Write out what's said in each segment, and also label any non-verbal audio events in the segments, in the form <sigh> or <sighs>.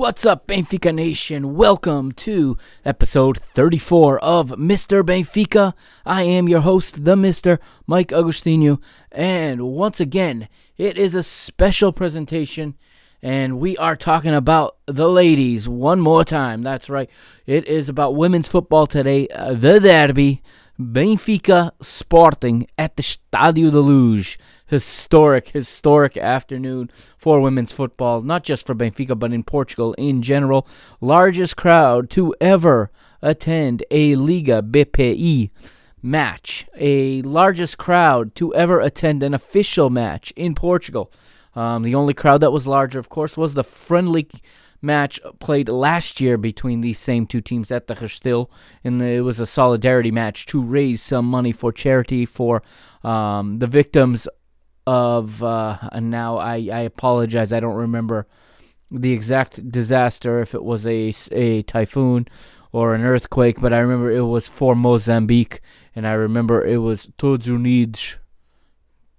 What's up, Benfica Nation? Welcome to episode 34 of Mr. Benfica. I am your host, the Mr. Mike Agostino, and once again, it is a special presentation, and we are talking about the ladies one more time. That's right, it is about women's football today, uh, the derby, Benfica Sporting at the Stadio da Luz historic, historic afternoon for women's football, not just for Benfica, but in Portugal in general. Largest crowd to ever attend a Liga BPI match, a largest crowd to ever attend an official match in Portugal. Um, the only crowd that was larger, of course, was the friendly match played last year between these same two teams at the Restelo, and it was a solidarity match to raise some money for charity for um, the victims of uh, and now I, I apologize. I don't remember the exact disaster if it was a, a typhoon or an earthquake but I remember it was for Mozambique and I remember it was Todos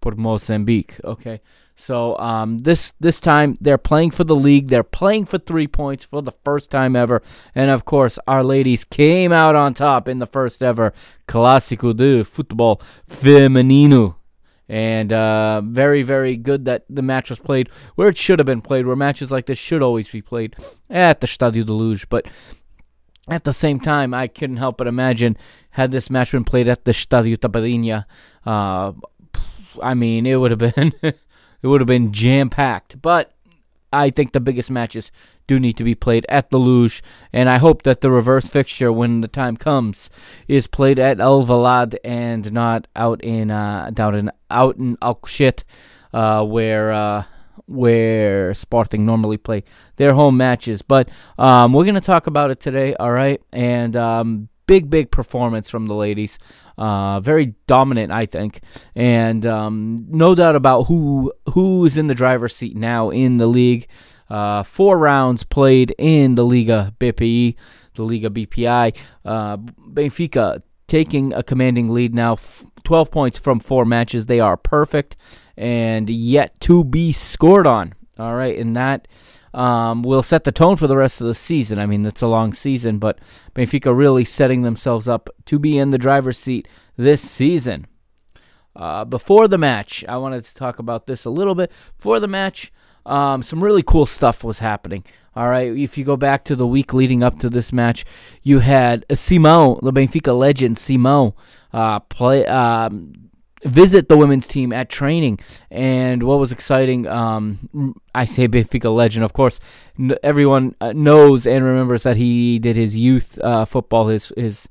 por Mozambique okay? So um, this this time they're playing for the league. They're playing for 3 points for the first time ever. And of course our ladies came out on top in the first ever Clásico de Futebol Feminino and uh, very, very good that the match was played where it should have been played, where matches like this should always be played at the Stadio de Luz. But at the same time, I couldn't help but imagine had this match been played at the Stadio Tabarinha, uh, I mean, it would have been <laughs> it would have been jam packed. But I think the biggest matches do need to be played at the Luz, and I hope that the reverse fixture, when the time comes, is played at Alvalade and not out in uh, down in out in Alcochete, uh, where uh, where Sporting normally play their home matches. But um, we're gonna talk about it today, all right? And um, big, big performance from the ladies. Uh, very dominant, I think, and um, no doubt about who who is in the driver's seat now in the league. Uh, four rounds played in the Liga BPI, the Liga BPI. Uh, Benfica taking a commanding lead now, f- 12 points from four matches. They are perfect and yet to be scored on. All right, and that um, will set the tone for the rest of the season. I mean, it's a long season, but Benfica really setting themselves up to be in the driver's seat this season. Uh, before the match, I wanted to talk about this a little bit. Before the match, um, some really cool stuff was happening. All right, if you go back to the week leading up to this match, you had Simão, the Benfica legend Simão, uh, play um, visit the women's team at training. And what was exciting, um, I say Benfica legend, of course, n- everyone uh, knows and remembers that he did his youth uh, football, his his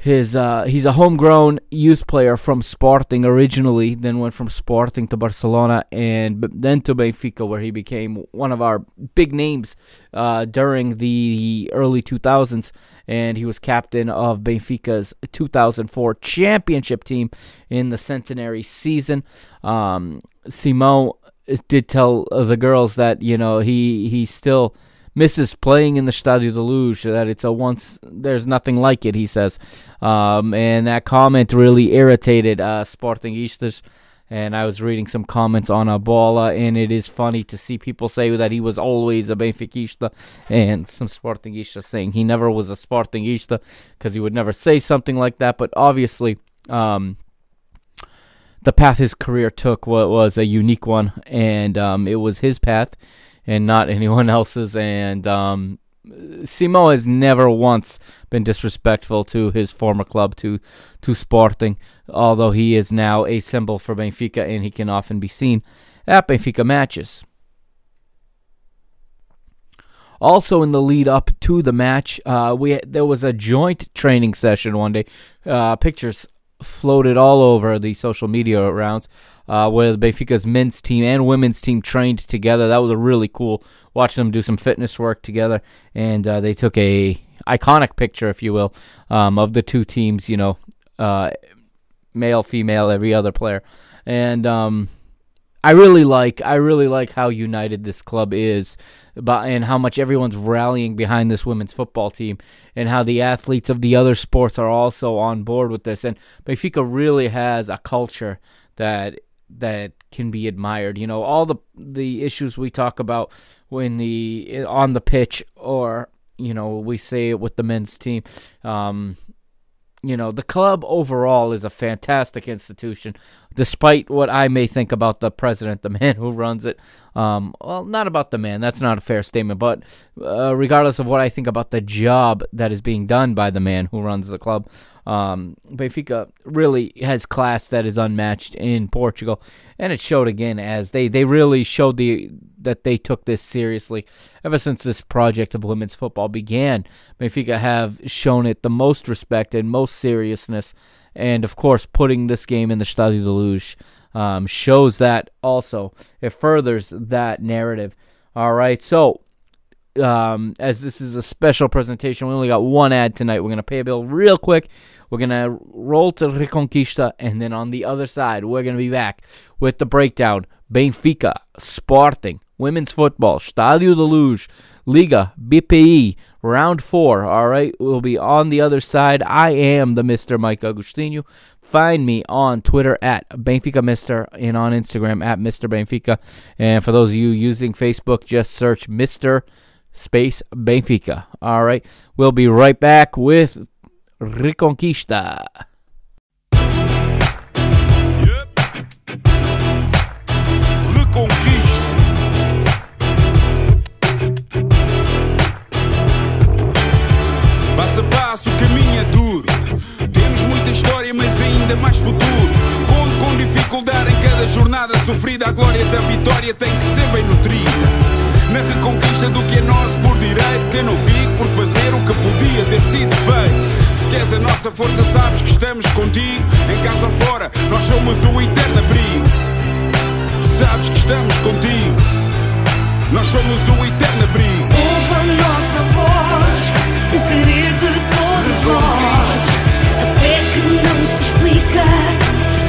his uh, he's a homegrown youth player from Sporting originally, then went from Sporting to Barcelona and then to Benfica, where he became one of our big names uh, during the early 2000s, and he was captain of Benfica's 2004 championship team in the centenary season. Um, Simão did tell the girls that you know he he still misses playing in the Stadio de Luz, that it's a once, there's nothing like it, he says. Um, and that comment really irritated uh, Sportingistas. And I was reading some comments on a Bola, and it is funny to see people say that he was always a Benfiquista, and some Sportingistas saying he never was a Sportingista because he would never say something like that. But obviously, um, the path his career took was a unique one, and um, it was his path and not <laughs> anyone else's. And um, Simão has never once been disrespectful to his former club, to to Sporting, although he is now a symbol for Benfica and he can often be seen at Benfica matches. Also, in the lead up to the match, uh, we there was a joint training session one day. Uh, pictures floated all over the social media rounds uh, where Benfica's men's team and women's team trained together. That was a really cool watching them do some fitness work together, and uh, they took a iconic picture, if you will, um, of the two teams. You know, uh, male, female, every other player, and um, I really like I really like how united this club is, about, and how much everyone's rallying behind this women's football team, and how the athletes of the other sports are also on board with this. And Benfica really has a culture that that can be admired. You know, all the the issues we talk about when the on the pitch or you know we say it with the men's team. Um, you know, the club overall is a fantastic institution, despite what I may think about the president, the man who runs it. Um, well, not about the man, that's not a fair statement, but uh, regardless of what I think about the job that is being done by the man who runs the club, um, Benfica really has class that is unmatched in Portugal, and it showed again as they, they really showed the that they took this seriously. Ever since this project of women's football began, Benfica have shown it the most respect and most seriousness, and of course, putting this game in the Stadio de Luz um, shows that also. It furthers that narrative. All right, so um, as this is a special presentation, we only got one ad tonight. We're going to pay a bill real quick. We're going to roll to Reconquista, and then on the other side, we're going to be back with the breakdown. Benfica, Sporting, Women's Football, Stadio de Luz, Liga, BPI, Round 4. All right, we'll be on the other side. I am the Mr. Mike Agostinho. Find me on Twitter at Benfica Mister and on Instagram at Mr. Benfica. And for those of you using Facebook, just search Mr space Benfica. All right. We'll be right back with Reconquista. Jornada sofrida. A glória da vitória tem que ser bem nutrida. Na reconquista do que é nosso por direito Que não fico por fazer o que podia ter sido feito Se queres a nossa força sabes que estamos contigo Em casa ou fora, nós somos o eterno abrigo Sabes que estamos contigo Nós somos o eterno abrigo Ouve a nossa voz, o querer de todos nós. A fé que não se explica.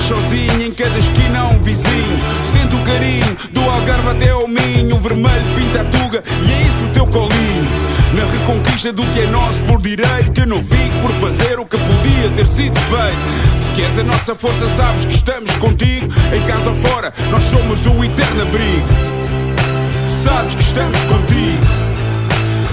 sozinho Em cada esquina um vizinho. Sente o carinho Do Algarve até ao Minho. Vermelho pinta a tuga E é isso o teu colinho. Na reconquista do que é nosso por direito Que eu não fico por fazer o que podia ter sido feito. Se queres a nossa força sabes que estamos contigo. Em casa ou fora Nós somos o eterno abrigo. Sabes que estamos contigo.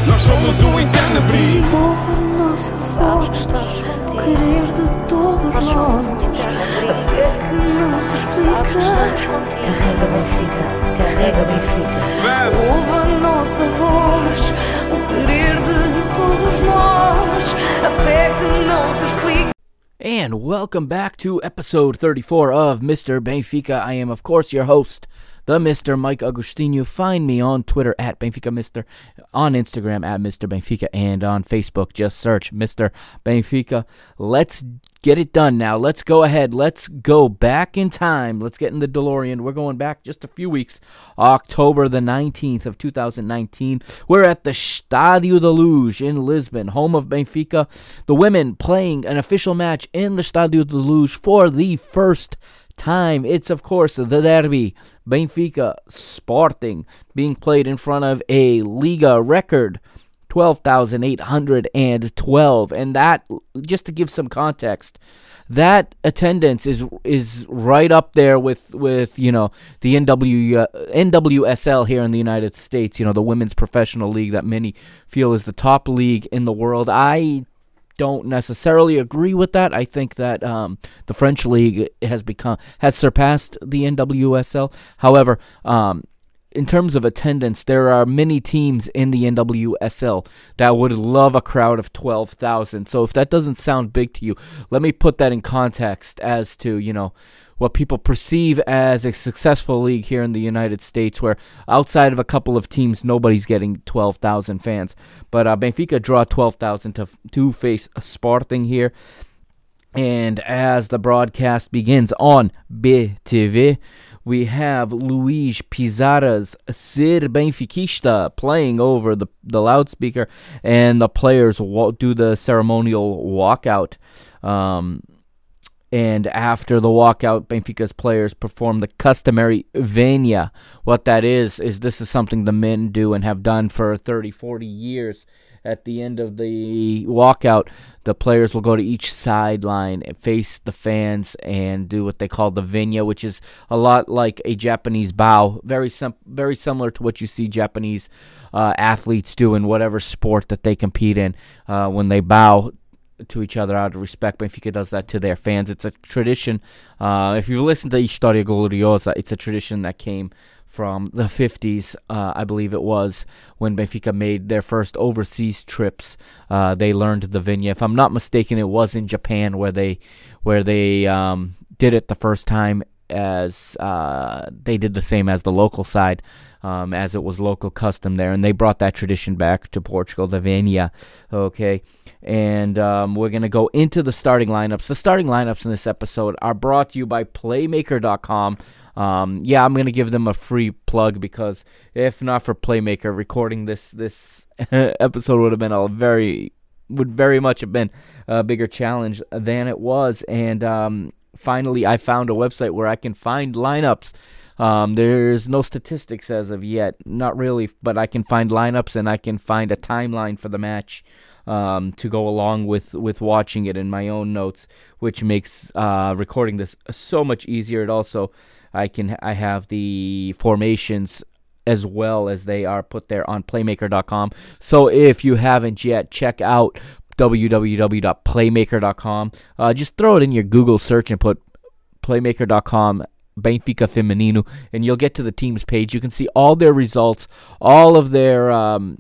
Nós somos o eterno abrigo Ouve a nossa voz, o querer de todos nós. A fé que não se explica. Carrega Benfica, carrega Benfica. Ouve a nossa voz, o querer de todos nós. A fé que não se explica. And welcome back to episode 34 of Mr. Benfica. I am, of course, your host, the Mr. Mike Agostinho. Find me on Twitter at Benfica Mister, on Instagram at Mr. Benfica, and on Facebook. Just search Mr. Benfica. Let's get it done now. Let's go ahead. Let's go back in time. Let's get in the DeLorean. We're going back just a few weeks. October the 19th of 2019. We're at the Stadio de Luz in Lisbon, home of Benfica. The women playing an official match in the Stadio de Luz for the first time. It's, of course, the derby. Benfica Sporting being played in front of a Liga record 12,812 and that just to give some context that attendance is is right up there with with you know the NW uh, NWSL here in the United States you know the women's professional league that many feel is the top league in the world I don't necessarily agree with that. I think that um, the French league has become has surpassed the NWSL. However, um, in terms of attendance, there are many teams in the NWSL that would love a crowd of 12,000. So if that doesn't sound big to you, let me put that in context as to, you know, what people perceive as a successful league here in the United States, where outside of a couple of teams, nobody's getting 12,000 fans. But uh, Benfica draw 12,000 to, to face Sporting here. And as the broadcast begins on BTV, we have Luis Piçarra's Ser Benfiquista playing over the, the loudspeaker, and the players do the ceremonial walkout. Um, and after the walkout, Benfica's players perform the customary venia. What that is, is this is something the men do and have done for 30, 40 years. At the end of the walkout, the players will go to each sideline and face the fans and do what they call the venia, which is a lot like a Japanese bow, very sim- very similar to what you see Japanese uh, athletes do in whatever sport that they compete in. Uh, when they bow to each other out of respect. Benfica does that to their fans. It's a tradition. Uh, if you listen to Historia Gloriosa, it's a tradition that came from the 50s, uh, I believe it was, when Benfica made their first overseas trips. Uh, they learned the Venia. If I'm not mistaken, it was in Japan where they where they um, did it the first time. As uh, they did the same as the local side um, as it was local custom there, and they brought that tradition back to Portugal, the Venia. Okay, and um, we're gonna go into the starting lineups. The starting lineups in this episode are brought to you by Playmaker.com. Um, yeah, I'm gonna give them a free plug because if not for Playmaker, recording this this <laughs> episode would have been a very would very much have been a bigger challenge than it was. And um, finally, I found a website where I can find lineups um, there's no statistics as of yet, not really, but I can find lineups and I can find a timeline for the match um, to go along with, with watching it in my own notes, which makes uh, recording this so much easier. It also I can I have the formations as well as they are put there on playmaker.com. So if you haven't yet, check out www.playmaker.com. Uh, just throw it in your Google search and put playmaker.com Benfica Feminino, and you'll get to the team's page. You can see all their results, all of their um,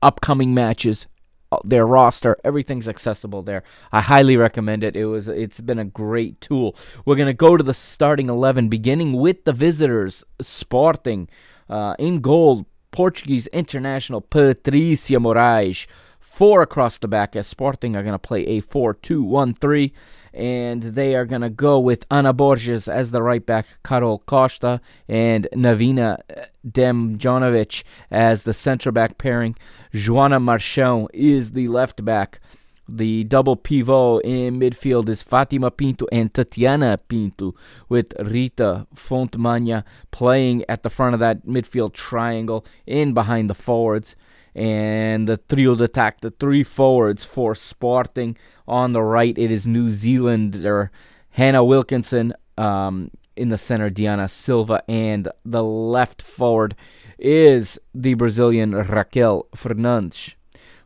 upcoming matches, uh, their roster. Everything's accessible there. I highly recommend it. It was it's been a great tool. We're gonna go to the starting eleven, beginning with the visitors, Sporting uh, in goal. Portuguese international Patricia Morais. Four across the back as Sporting are going to play a 4 2 1 3 and they are going to go with Ana Borges as the right back, Carol Costa, and Nevena uh, Damjanovic as the center back pairing. Joana Marchão is the left back. The double pivot in midfield is Fatima Pinto and Tatiana Pinto, with Rita Fontemanha playing at the front of that midfield triangle in behind the forwards and the trio attack, the three forwards for Sporting. On the right, it is New Zealander Hannah Wilkinson. Um, in the center, Diana Silva, and the left forward is the Brazilian Raquel Fernandes.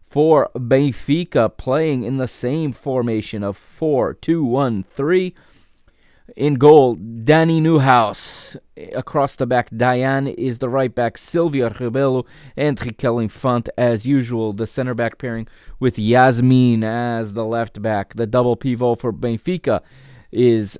For Benfica, playing in the same formation of 4 2 1 3 in goal, Dani Neuhaus. Across the back, Diane is the right back, Sylvia Rebelo, and Raquel Infante as usual. The center back pairing with Yasmin as the left back. The double pivot for Benfica is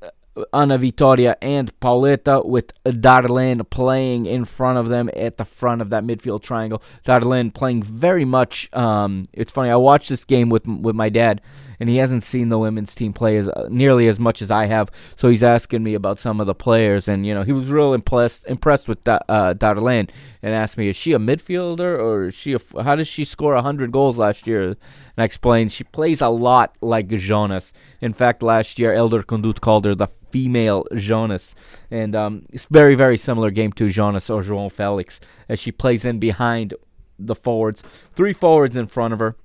Ana Vitoria and Pauleta with Darlene playing in front of them at the front of that midfield triangle. Darlene playing very much. Um, it's funny. I watched this game with with my dad, and he hasn't seen the women's team play as uh, nearly as much as I have. So he's asking me about some of the players, and you know he was real impressed impressed with da, uh, Darlene, and asked me, "Is she a midfielder or is she? A, how does she score hundred goals last year?" And I explained she plays a lot like Jonas. In fact, last year Elder Condut called her the female Jonas. And um, it's very, very similar game to Jonas or João Felix as she plays in behind the forwards. Three forwards in front of her.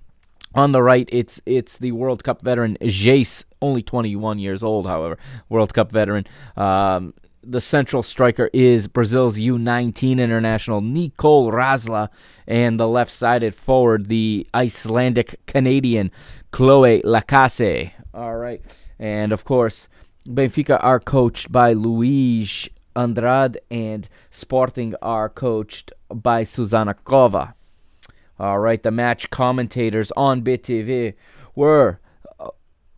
On the right, it's it's the World Cup veteran Jace, only 21 years old, however, World Cup veteran. Um, the central striker is Brazil's U19 international Nicole Raysla, and the left-sided forward, the Icelandic Canadian Chloe Lacasse. All right, and of course, Benfica are coached by Luis Andrade, and Sporting are coached by Susana Cova. All right, the match commentators on BTV were uh,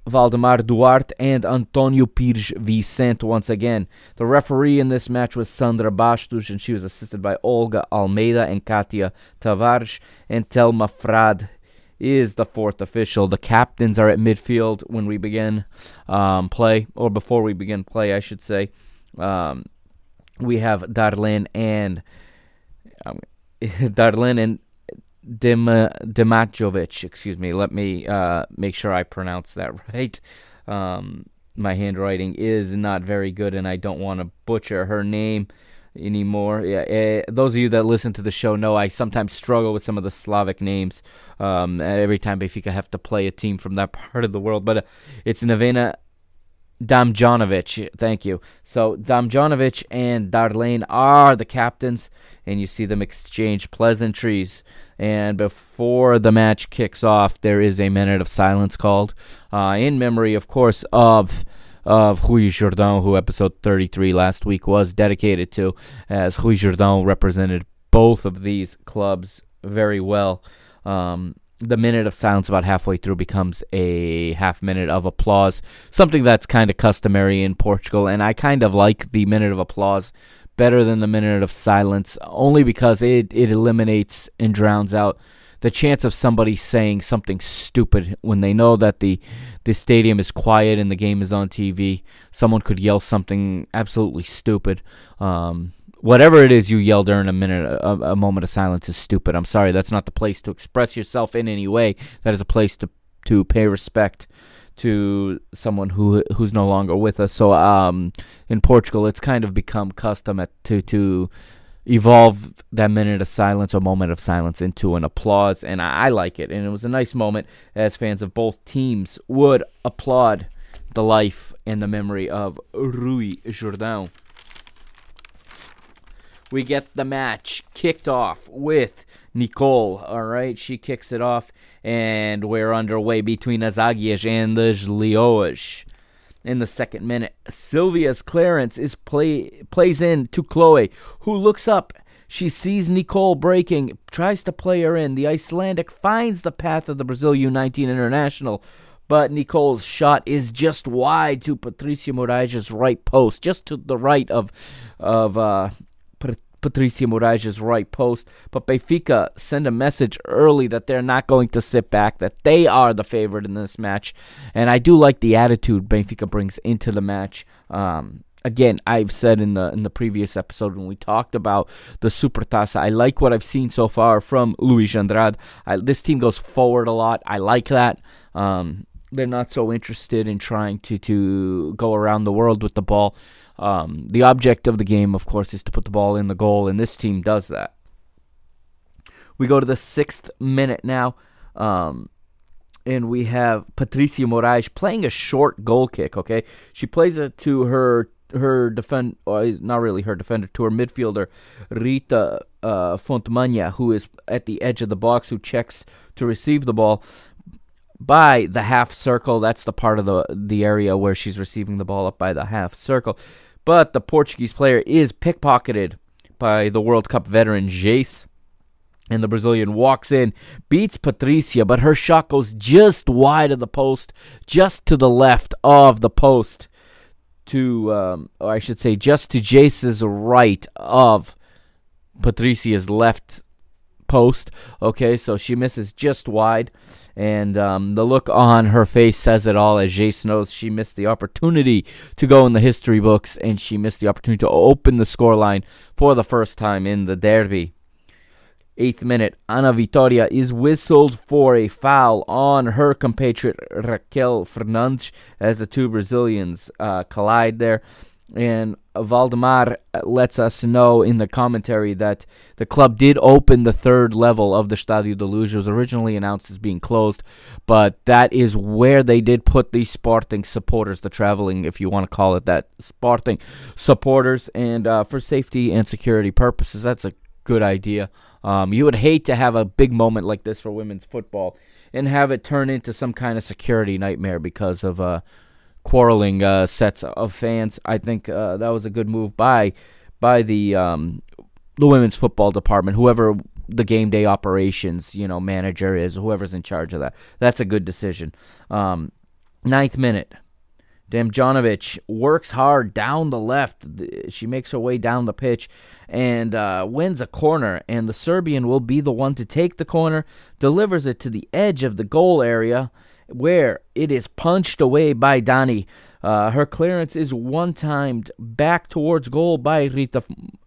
Valdemar Duarte and Antonio Pires Vicente once again. The referee in this match was Sandra Bastos, and she was assisted by Olga Almeida and Katia Tavares, and Telma Frade is the fourth official. The captains are at midfield when we begin um, play, or before we begin play, I should say. Um, we have Darlene and um, <laughs> Darlene and Dim Dimajovic. Excuse me. Let me uh, make sure I pronounce that <laughs> right. Um, my handwriting is not very good, and I don't want to butcher her name anymore. Yeah, uh, those of you that listen to the show know I sometimes struggle with some of the Slavic names. Um, every time Benfica have to play a team from that <laughs> part of the world, but uh, it's Nevena Damjanovic. Thank you. So Damjanovic and Darlene are the captains, and you see them exchange pleasantries. And before the match kicks off, there is a minute of silence called uh, in memory, of course, of of Rui Jordão, who episode 33 last week was dedicated to, as Rui Jordão represented both of these clubs very well. Um, the minute of silence about halfway through becomes a half minute of applause, something that's kind of customary in Portugal, and I kind of like the minute of applause better than the minute of silence, only because it, it eliminates and drowns out the chance of somebody saying something stupid when they know that the the stadium is quiet and the game is on TV. Someone could yell something absolutely stupid. Um, whatever it is you yell during a minute, a, a, moment of silence is stupid. I'm sorry, that's not the place to express yourself in any way. That is a place to to pay respect to someone who who's no longer with us. So, um, in Portugal, it's kind of become custom at, to to evolve that minute of silence or moment of silence into an applause, and I, I like it. And it was a nice moment as fans of both teams would applaud the life and the memory of Rui Jordão we get the match kicked off with Nicole. All right, she kicks it off, and we're underway between as Águias and the Leoas. In the second minute, Sylvia's clearance is play plays in to Chloe, who looks up. She sees Nicole breaking, tries to play her in. The Icelandic finds the path of the Brazil U19 international, but Nicole's shot is just wide to Patricia Morais' right post, just to the right of of uh, Patricia Morais' right post. But Benfica send a message early that they're not going to sit back, that they are the favorite in this match. And I do like the attitude Benfica brings into the match. Um, again, I've said in the in the previous episode when we talked about the Supertaça, I like what I've seen so far from Luis Andrade. I, this team goes forward a lot. I like that. Um, they're not so interested in trying to to go around the world with the ball. Um, the object of the game, of course, is to put the ball in the goal, and this team does that. We go to the sixth minute now, um, and we have Patricia Morais playing a short goal kick. Okay, she plays it to her her defend, or not really her defender, to her midfielder Rita uh, who is at the edge of the box, who checks to receive the ball by the half circle. That's the part of the the area where she's receiving the ball up by the half circle. But the Portuguese player is pickpocketed by the World Cup veteran Jace. And the Brazilian walks in, beats Patricia, but her shot goes just wide of the post, just to the left of the post, to, um, or I should say, just to Jace's right of Patricia's left post. Okay, so she misses just wide. And um, the look on her face says it all as Jace knows she missed the opportunity to go in the history books and she missed the opportunity to open the scoreline for the first time in the derby. Eighth minute, Ana Vitoria is whistled for a foul on her compatriot Raquel Fernandes as the two Brazilians uh, collide there. And Valdemar lets us know in the commentary that the club did open the third level of the Stadio da Luz. It was originally announced as being closed, but that is where they did put the Sporting supporters, the traveling, if you want to call it that, Sporting supporters, and uh, for safety and security purposes. That's a good idea. Um, you would hate to have a big moment like this for women's football and have it turn into some kind of security nightmare because of uh, quarreling uh, sets of fans. I think uh, that was a good move by by the um, the women's football department, whoever the game day operations you know manager is, whoever's in charge of that. That's a good decision. Um, ninth minute. Damjanovic works hard down the left. She makes her way down the pitch and uh, wins a corner. And the Serbian will be the one to take the corner, delivers it to the edge of the goal area where it is punched away by Dani. Uh, her clearance is one timed back towards goal by Rita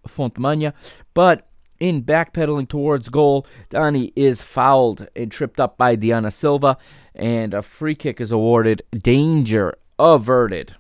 Fontemanha, but in backpedaling towards goal, Dani is fouled and tripped up by Diana Silva, and a free kick is awarded. Danger averted.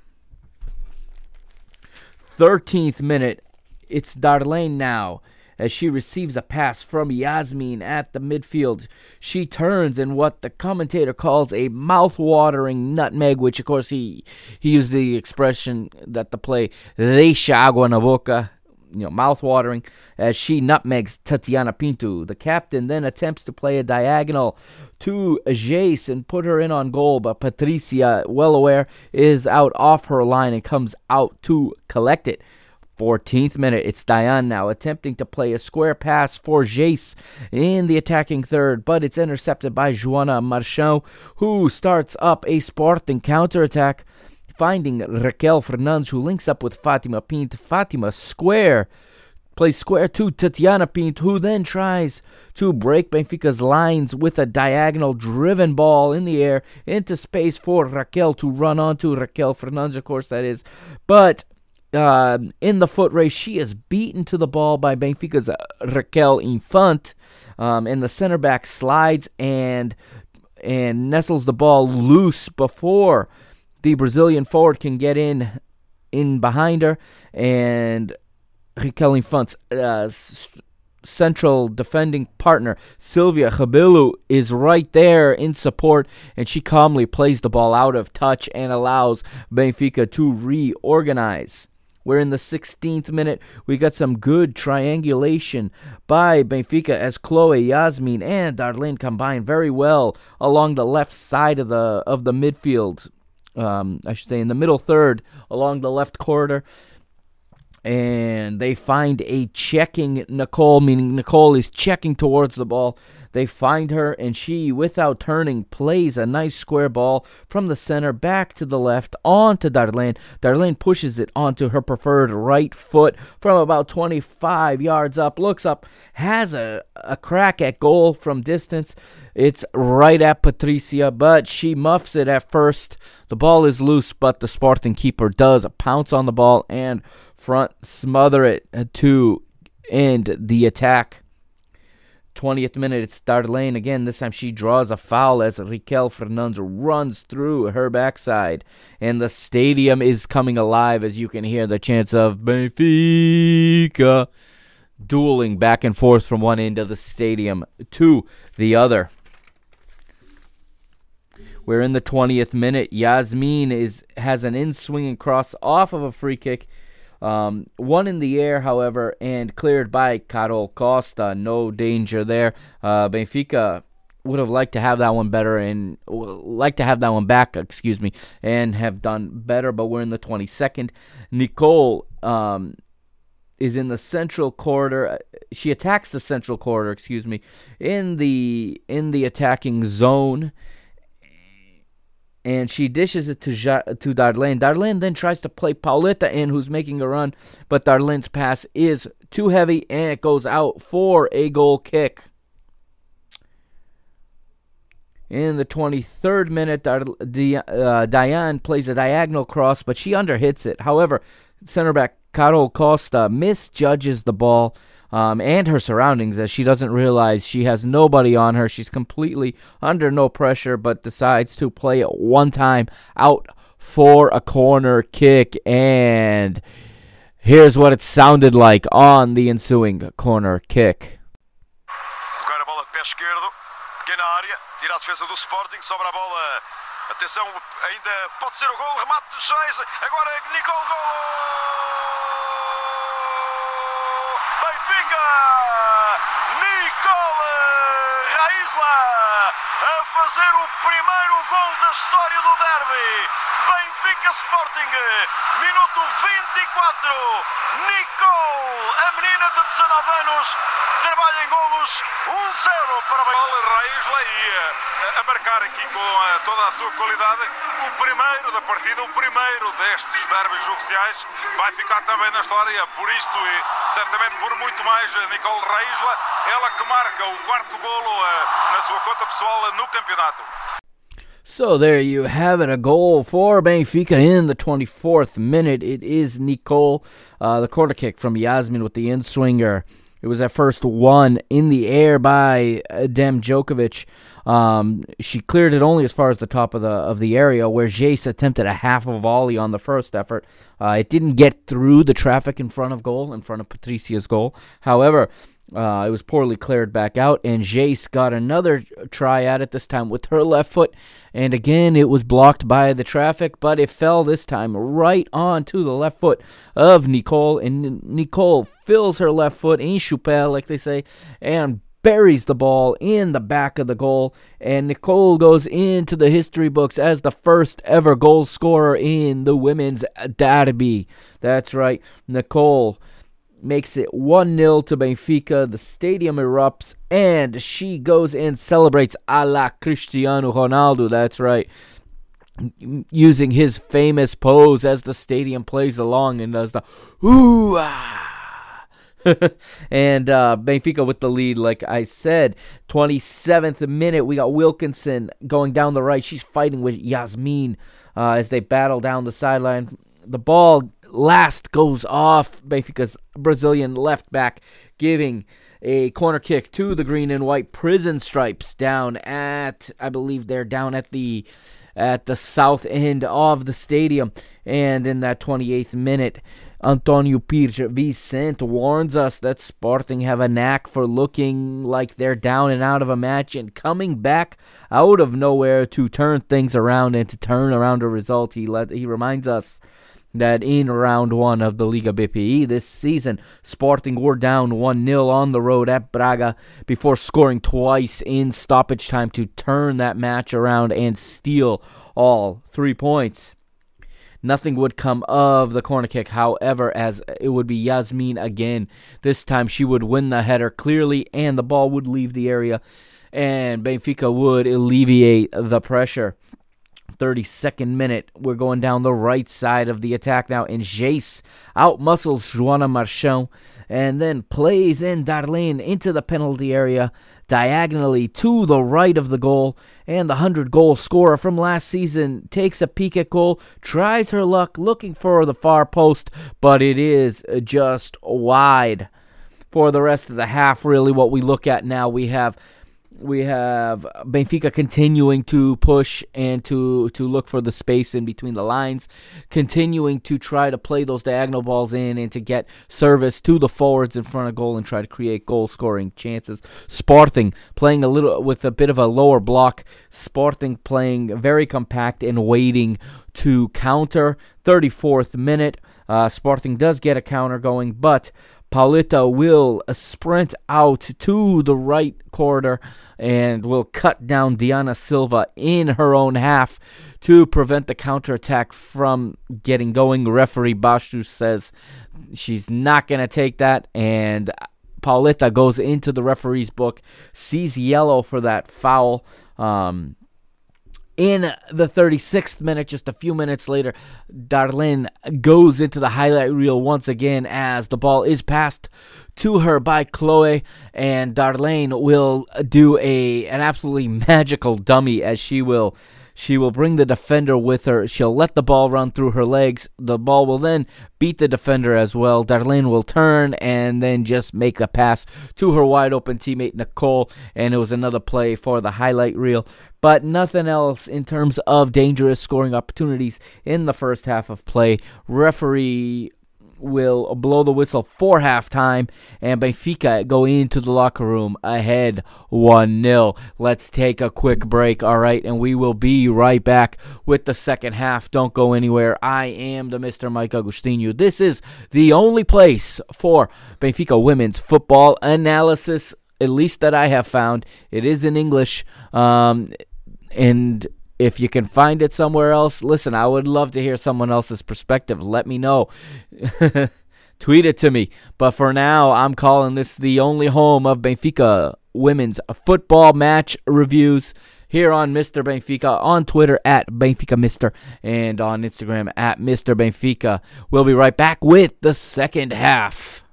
13th minute, it's Darlene now as she receives a pass from Yasmin at the midfield. She turns in what the commentator calls a mouth-watering nutmeg, which of course he he used the expression that the play deixa agua na boca, you know, mouth-watering, as she nutmegs Tatiana Pinto. The captain then attempts to play a diagonal to Jace and put her in on goal, but Patricia, well aware, is out off her line and comes out to collect it. 14th minute, it's Diane now attempting to play a square pass for Jace in the attacking third, but it's intercepted by Joana Marchão, who starts up a Sporting counterattack, finding Raquel Fernandes, who links up with Fatima Pint. Fatima square plays square to Tatiana Pint, who then tries to break Benfica's lines with a diagonal driven ball in the air into space for Raquel to run onto. Raquel Fernandes, of course, that is. But uh, in the foot race, she is beaten to the ball by Benfica's uh, Raquel Infant, um, and the center back slides and and nestles the ball loose before the Brazilian forward can get in in behind her, and Raquel Infant's uh, central defending partner, Sylvia Chabilu, is right there in support, and she calmly plays the ball out of touch and allows Benfica to reorganize. We're in the 16th minute. We got some good triangulation by Benfica as Chloe, Yasmin, and Darlene combine very well along the left side of the of the midfield. Um, I should say in the middle third along the left corridor and they find a checking Nicole, meaning Nicole is checking towards the ball. They find her, and she, without turning, plays a nice square ball from the center back to the left onto Darlene. Darlene pushes it onto her preferred right foot from about 25 yards up, looks up, has a, a crack at goal from distance. It's right at Patricia, but she muffs it at first. The ball is loose, but the Sporting keeper does pounce on the ball and front, smother it to end the attack. 20th minute, it's Darlene again. This time she draws a foul as Raquel Fernandes runs through her backside. And the stadium is coming alive as you can hear the chants of Benfica dueling back and forth from one end of the stadium to the other. We're in the 20th minute. Yasmin is has an in swinging cross off of a free kick um, one in the air, however, and cleared by Carol Costa. No danger there. Uh, Benfica would have liked to have that one better and like to have that one back, excuse me, and have done better. But we're in the 22nd. Nicole um, is in the central corridor. She attacks the central corridor, excuse me, in the in the attacking zone and she dishes it to ja- to Darlene. Darlene then tries to play Pauleta in, who's making a run, but Darlene's pass is too heavy and it goes out for a goal kick. In the 23rd minute, Dar- uh, Diane plays a diagonal cross, but she underhits it. However, center back Carol Costa misjudges the ball um, and her surroundings as she doesn't realize she has nobody on her. She's completely under no pressure, but decides to play it one time out for a corner kick. And here's what it sounded like on the ensuing corner kick. Agora bola de pé esquerdo, pequena área, tira a defesa do Sporting, sobra a bola. Atenção, ainda pode ser o gol, remate de Geyse. Agora Nicole Gol! Benfica! Nicole Raysla a fazer o primeiro gol da história do derby. Benfica Sporting, minuto 24. Nicole, a menina de 19 anos, trabalha em golos 1-0 para Paulo Reis Leia a marcar aqui com a, toda a sua qualidade o primeiro da partida, o primeiro destes derbys oficiais, vai ficar também na história, por isto e certamente por muito mais, Nicole Reisla, ela que marca o quarto golo na sua conta pessoal no campeonato. So there you have it, a goal for Benfica in the 24th minute. It is Nicole, uh, the corner kick from Yasmin with the in swinger. It was at first one in the air by Damjanovic. Um, she cleared it only as far as the top of the of the area, where Jace attempted a half of a volley on the first effort. Uh, it didn't get through the traffic in front of goal, in front of Patricia's goal. However, uh, it was poorly cleared back out, and Jace got another try at it this time with her left foot, and again it was blocked by the traffic, but it fell this time right onto the left foot of Nicole, and Nicole fills her left foot in choupelle, like they say, and buries the ball in the back of the goal, and Nicole goes into the history books as the first ever goal scorer in the women's derby. That's right, Nicole makes it 1 0 to Benfica. The stadium erupts and she goes and celebrates a la Cristiano Ronaldo. That's right. Using his famous pose as the stadium plays along and does the ooh ah. <laughs> and uh, Benfica with the lead, like I said. 27th minute, we got Wilkinson going down the right. She's fighting with Yasmin uh, as they battle down the sideline. The ball last goes off Benfica's Brazilian left back, giving a corner kick to the green and white prison stripes down at I believe they're down at the at the south end of the stadium. And in that 28th minute, Antonio Pires Vicente warns us that Sporting have a knack for looking like they're down and out of a match and coming back out of nowhere to turn things around and to turn around a result. He let, he reminds us that in round one of the Liga BPI this season, Sporting were down 1 0 on the road at Braga before scoring twice in stoppage time to turn that match around and steal all three points. Nothing would come of the corner kick, however, as it would be Yasmin again. This time she would win the header clearly, and the ball would leave the area, and Benfica would alleviate the pressure. 32nd minute. We're going down the right side of the attack now, and Jace outmuscles Joanna Marchão and then plays in Darlene into the penalty area diagonally to the right of the goal. And the 100 goal scorer from last season takes a peek at goal, tries her luck looking for the far post, but it is just wide. For the rest of the half, really, what we look at now, we have we have Benfica continuing to push and to to look for the space in between the lines, continuing to try to play those diagonal balls in and to get service to the forwards in front of goal and try to create goal scoring chances. Sporting playing a little with a bit of a lower block. Sporting playing very compact and waiting to counter. 34th minute, uh, Sporting does get a counter going, but Pauleta will sprint out to the right corridor and will cut down Diana Silva in her own half to prevent the counterattack from getting going. Referee Bastos says she's not going to take that, and Pauleta goes into the referee's book, sees yellow for that foul. Um, in the 36th minute, just a few minutes later, Darlene goes into the highlight reel once again as the ball is passed to her by Chloe, and Darlene will do a an absolutely <laughs> magical dummy as she will she will bring the defender with her. She'll let the ball run through her legs. The ball will then beat the defender as well. Darlene will turn and then just make a pass to her wide open teammate Nicole, and it was another play for the highlight reel but nothing else in terms of dangerous scoring opportunities in the first half of play. Referee will blow the whistle for halftime, and Benfica go into the locker room ahead 1 0. Let's take a quick break, all right? And we will be right back with the second half. Don't go anywhere. I am the Mr. Mike Agostinho. This is the only place for Benfica women's football analysis at least that I have found. It is in English. Um, and if you can find it somewhere else, listen, I would love to hear someone else's perspective. Let me know. <laughs> Tweet it to me. But for now, I'm calling this the only home of Benfica women's football match reviews here on Mr. Benfica, on Twitter at Benfica Mister, and on Instagram at Mr. Benfica. We'll be right back with the second half.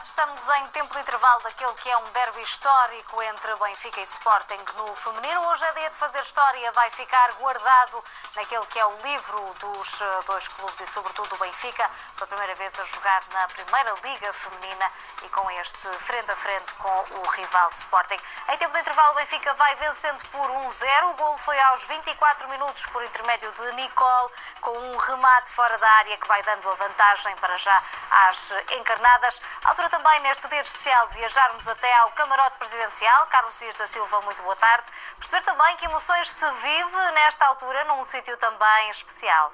Tarde, estamos em tempo de intervalo daquele que é um derby histórico entre Benfica e Sporting no feminino. Hoje é dia de fazer história, vai ficar guardado naquele que é o livro dos eh, dois clubes e, sobretudo, o Benfica, pela primeira vez a jogar na Primeira Liga Feminina e com este frente a frente com o rival Sporting. Em tempo de intervalo, o Benfica vai vencendo por 1-0. O golo foi aos 24 minutos por intermédio de Nicole, com um remate fora da área que vai dando a vantagem para já às encarnadas. Altura também, neste dia especial, de viajarmos até ao camarote presidencial. Carlos Dias da Silva, muito boa tarde. Perceber também que emoções se vive nesta altura num sítio também especial.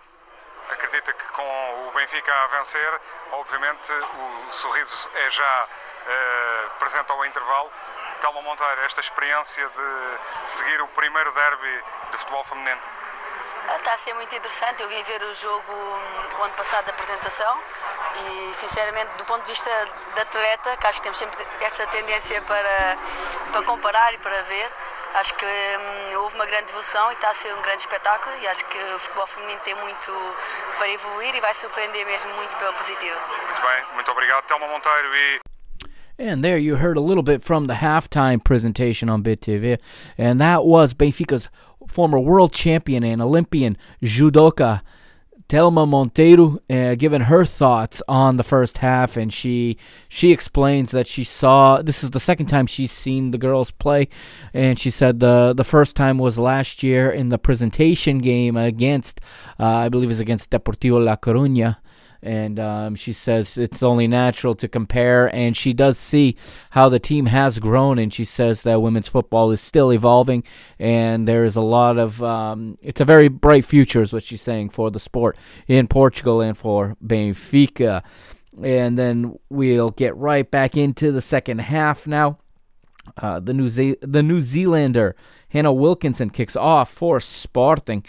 Acredita que com o Benfica a vencer, obviamente o sorriso é já eh, presente ao intervalo. Telma Monteiro, esta experiência de seguir o primeiro derby de futebol feminino. Está a ser muito interessante. Eu vim ver o jogo hum, o ano passado da apresentação e, sinceramente, do ponto de vista da atleta, que acho que temos sempre essa tendência para, para comparar e para ver, acho que hum, houve uma grande evolução e está a ser um grande espetáculo e acho que o futebol feminino tem muito para evoluir e vai surpreender mesmo muito pela positiva. Muito bem, muito obrigado, Telma Monteiro e And there you heard a little bit from the halftime presentation on Bit TV, and that was Benfica's former world champion and Olympian judoka Telma Monteiro uh, giving her thoughts on the first half, and she she explains that she saw this is the second time she's seen the girls play, and she said the the first time was last year in the presentation game against uh, I believe it was against Deportivo La Coruña, and um, she says it's only natural to compare and she does see how the team has grown and she says that women's football is still evolving and there is a lot of um, it's a very bright future is what she's saying for the sport in portugal and for benfica and then we'll get right back into the second half now uh, the New Ze- the New Zealander Hannah Wilkinson kicks off for Sporting.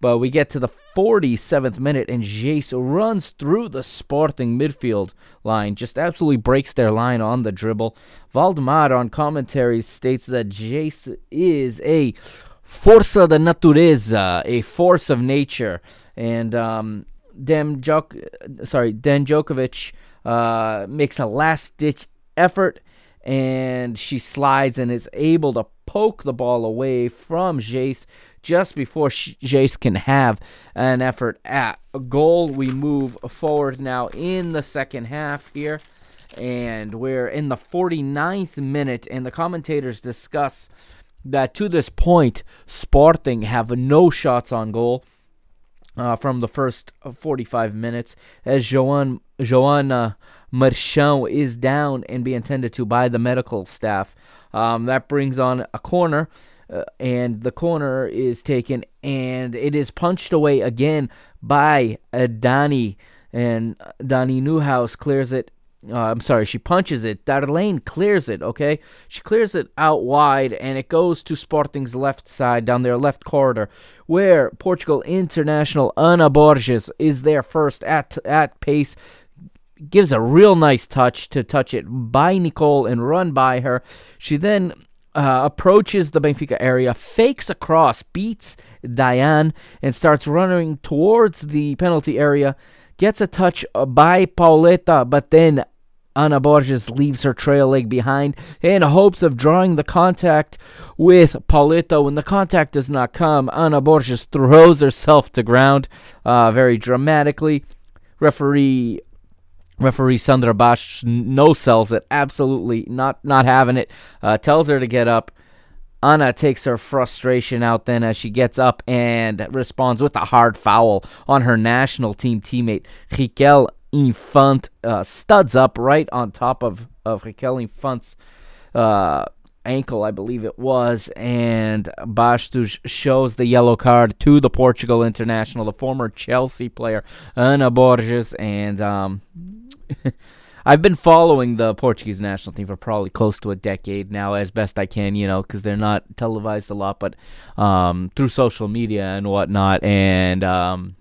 But we get to the 47th minute, and Geyse runs through the Sporting midfield line, just absolutely breaks their line on the dribble. Valdemar on commentary states that Geyse is a força da natureza, a force of nature, and um, Dem Jok- sorry, Damjanovic uh, makes a last-ditch effort, and she slides and is able to poke the ball away from Geyse just before Geyse can have an effort at a goal. We move forward now in the second half here, and we're in the 49th minute, and the commentators discuss that to this point, Sporting have no shots on goal. Uh, from the first 45 minutes, as Joan, Joana Marchão is down and being tended to by the medical staff. Um, that brings on a corner uh, and the corner is taken, and it is punched away again by uh, Dani, and Dani Neuhaus clears it. Uh, I'm sorry, she punches it. Darlene clears it, okay? She clears it out wide, and it goes to Sporting's left side, down their left corridor, where Portugal international Ana Borges is there first at, at pace, gives a real nice touch to touch it by Nicole and run by her. She then uh, approaches the Benfica area, fakes across, beats Diane, and starts running towards the penalty area. Gets a touch uh, by Pauleta, but then Ana Borges leaves her trail leg behind in hopes of drawing the contact with Pauleta. When the contact does not come, Ana Borges throws herself to ground uh, very dramatically. Referee Referee Sandra Bastos no sells it, absolutely not not having it. Uh, tells her to get up. Anna takes her frustration out then as she gets up and responds with a hard foul on her national team teammate Raquel Infante. Uh, studs up right on top of of Raquel Infante's uh, ankle, I believe it was, and Bastos shows the yellow card to the Portugal international, the former Chelsea player Ana Borges, and um, <laughs> I've been following the Portuguese national team for probably close to a decade now, as best I can, you know, because they're not televised a lot, but um, through social media and whatnot. And um,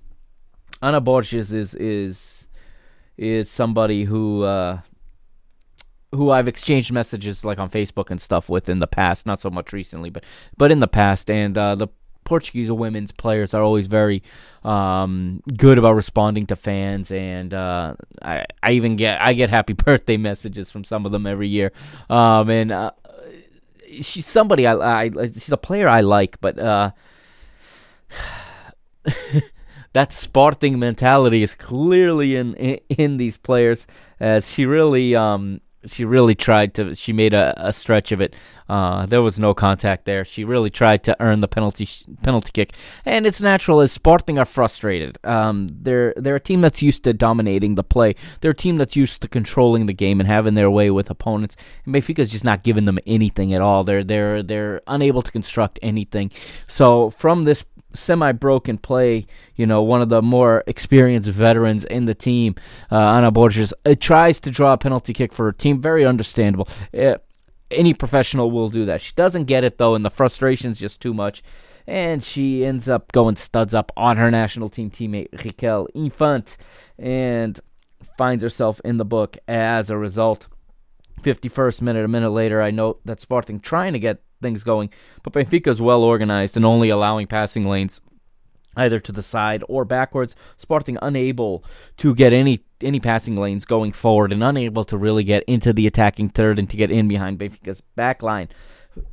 Ana Borges is is is somebody who uh, who I've exchanged messages like on Facebook and stuff with in the past, not so much recently, but but in the past. And uh, the Portuguese women's players are always very um, good about responding to fans, and uh, I, I even get I get happy <laughs> birthday messages from some of them every year. Um, and uh, she's somebody I, I she's a player I like, but uh, <sighs> that Sporting mentality is clearly in, in, in these players as she really um she really tried to she made a, a stretch of it. Uh, there was no contact there. She really tried to earn the penalty penalty kick. And it's natural as sporting are frustrated. Um, they're they're a team that's used to dominating the play. They're a team that's used to controlling the game and having their way with opponents. And Benfica's just not giving them anything at all. They're they're they're unable to construct anything. So from this semi broken play, you know, one of the more experienced veterans in the team, uh, Ana Borges, uh, tries to draw a penalty kick for her team. Very understandable. Uh, any professional will do that. She doesn't get it, though, and the frustration's just too much. And she ends up going studs up on her national team teammate, Raquel Infante, and finds herself in the book as a result. 51st minute, a minute later, I note that Sporting trying to get things going. But Benfica is well organized and only allowing passing lanes either to the side or backwards. Sporting unable to get any any passing lanes going forward and unable to really get into the attacking third and to get in behind Benfica's back line.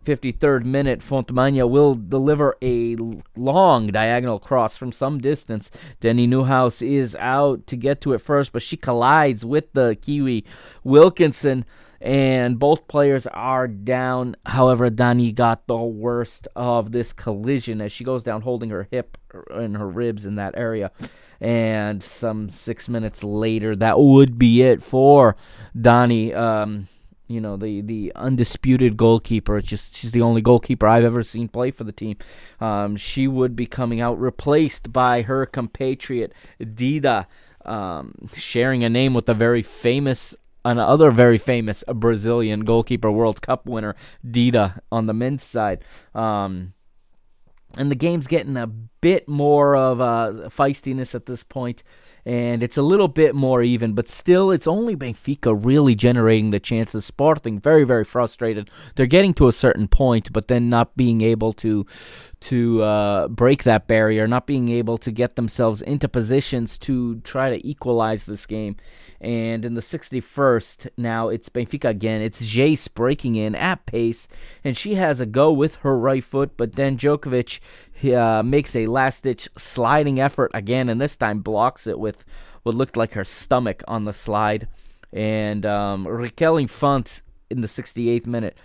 53rd minute, Fontemanha will deliver a long diagonal cross from some distance. Dani Neuhaus is out to get to it first, but she collides with the Kiwi Wilkinson and both players are down. However, Dani got the worst of this collision as she goes down holding her hip and her ribs in that area. And some six minutes later, that would be it for Dani. Um, you know the the undisputed goalkeeper. It's just she's the only goalkeeper I've ever seen play for the team. Um, she would be coming out replaced by her compatriot Dida, um, sharing a name with the very famous another very famous Brazilian goalkeeper, World Cup winner, Dida, on the men's side. Um, and the game's getting a bit more of uh, feistiness at this point and it's a little bit more even, but still, it's only Benfica really generating the chances. Sporting very, very frustrated. They're getting to a certain point, but then not being able to to uh, break that barrier, not being able to get themselves into positions to try to equalize this game. And in the 61st, now it's Benfica again. It's Geyse breaking in at pace, and she has a go with her right foot, but then Djokovic uh, makes a last ditch sliding effort again, and this time blocks it with what looked like her stomach on the slide. And um, Raquel Infante in the 68th minute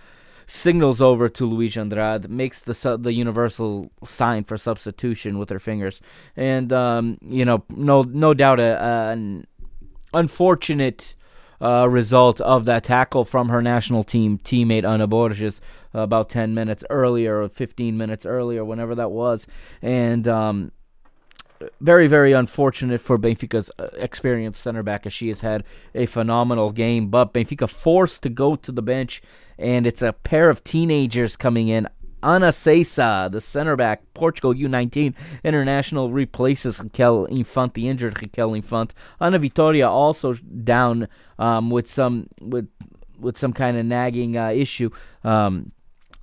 signals over to Luis Andrade, makes the the universal sign for substitution with her fingers, and um, you know, no no doubt a, a an unfortunate uh, result of that tackle from her national team teammate Ana Borges uh, about 10 minutes earlier or 15 minutes earlier, whenever that was. And um, very, very unfortunate for Benfica's uh, experienced center back as she has had a phenomenal game. But Benfica forced to go to the bench, and it's a pair of teenagers coming in. Ana Seiça, the center back, Portugal U19 international, replaces Raquel Infante, the injured Raquel Infante. Ana Vitoria also down um, with some with with some kind of nagging uh, issue. Um,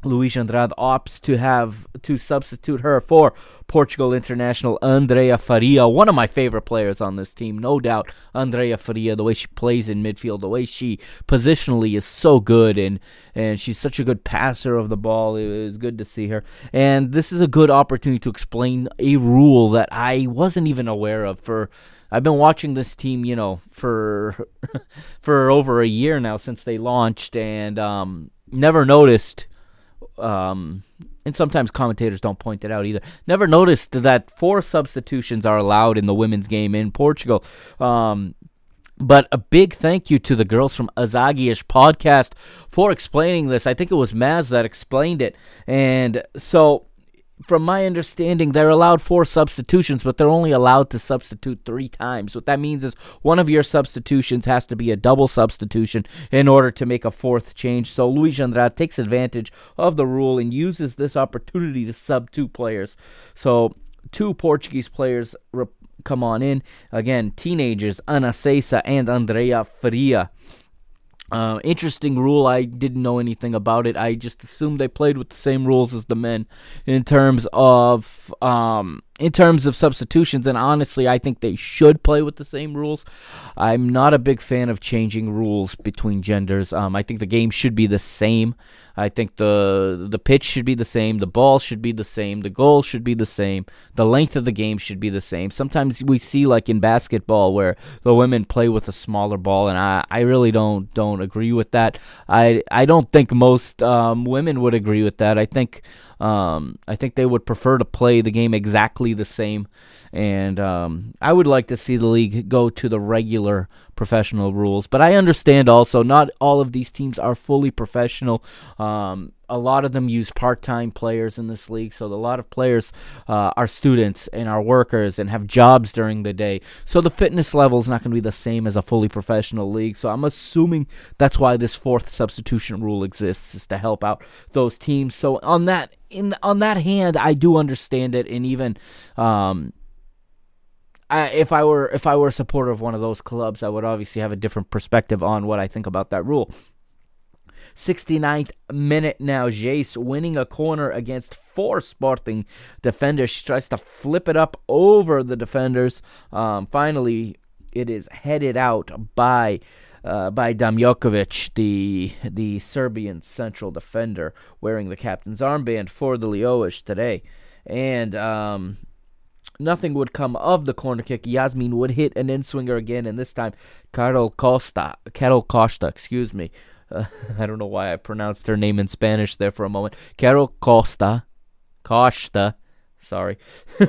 Luis Andrade opts to have to substitute her for Portugal international Andreia Faria, one of my favorite players on this team, no doubt. Andreia Faria, the way she plays in midfield, the way she positionally is so good, and and she's such a good passer of the ball. It was good to see her, and this is a good opportunity to explain a rule that I wasn't even aware of for. I've been watching this team, you know, for <laughs> for over a year now since they launched, and um, never noticed um, and sometimes commentators don't point it out either. Never noticed that four substitutions are allowed in the women's game in Portugal. Um, But a big thank you to the girls from Azagiish podcast for explaining this. I think it was Maz that explained it. And so from my understanding, they're allowed four substitutions, but they're only allowed to substitute three times. What that means is one of your substitutions has to be a double substitution in order to make a fourth change. So Luis Andrade takes advantage of the rule and uses this opportunity to sub two players. So two Portuguese players re- come on in. Again, teenagers, Ana Seiça and Andreia Faria. Uh, interesting rule. I didn't know anything about it. I just assumed they played with the same rules as the men in terms of um, in terms of substitutions. And honestly, I think they should play with the same rules. I'm not a big fan of changing rules between genders. Um, I think the game should be the same. I think the the pitch should be the same, the ball should be the same, the goal should be the same, the length of the game should be the same. Sometimes we see like in basketball where the women play with a smaller ball, and I, I really don't don't agree with that. I I don't think most um, women would agree with that. I think um, I think they would prefer to play the game exactly the same, and um, I would like to see the league go to the regular professional rules. But I understand also not all of these teams are fully professional. Um, a lot of them use part-time players in this league, so a lot of players uh, are students and are workers and have jobs during the day. So the fitness level is not going to be the same as a fully professional league. So I'm assuming that's why this fourth substitution rule exists is to help out those teams. So on that in on that hand, I do understand it, and even um, I, if I were if I were a supporter of one of those clubs, I would obviously have a different perspective on what I think about that rule. 69th minute now, Geyse winning a corner against four Sporting defenders. She tries to flip it up over the defenders. Um, finally, it is headed out by uh, by Damjanovic, the the Serbian central defender, wearing the captain's armband for the Leoas today. And um, nothing would come of the corner kick. Yasmin would hit an in swinger again, and this time Carol Costa, Carol Costa, excuse me. Uh, <laughs> I don't know why I pronounced her name in Spanish there for a moment. Carol Costa, Costa, sorry,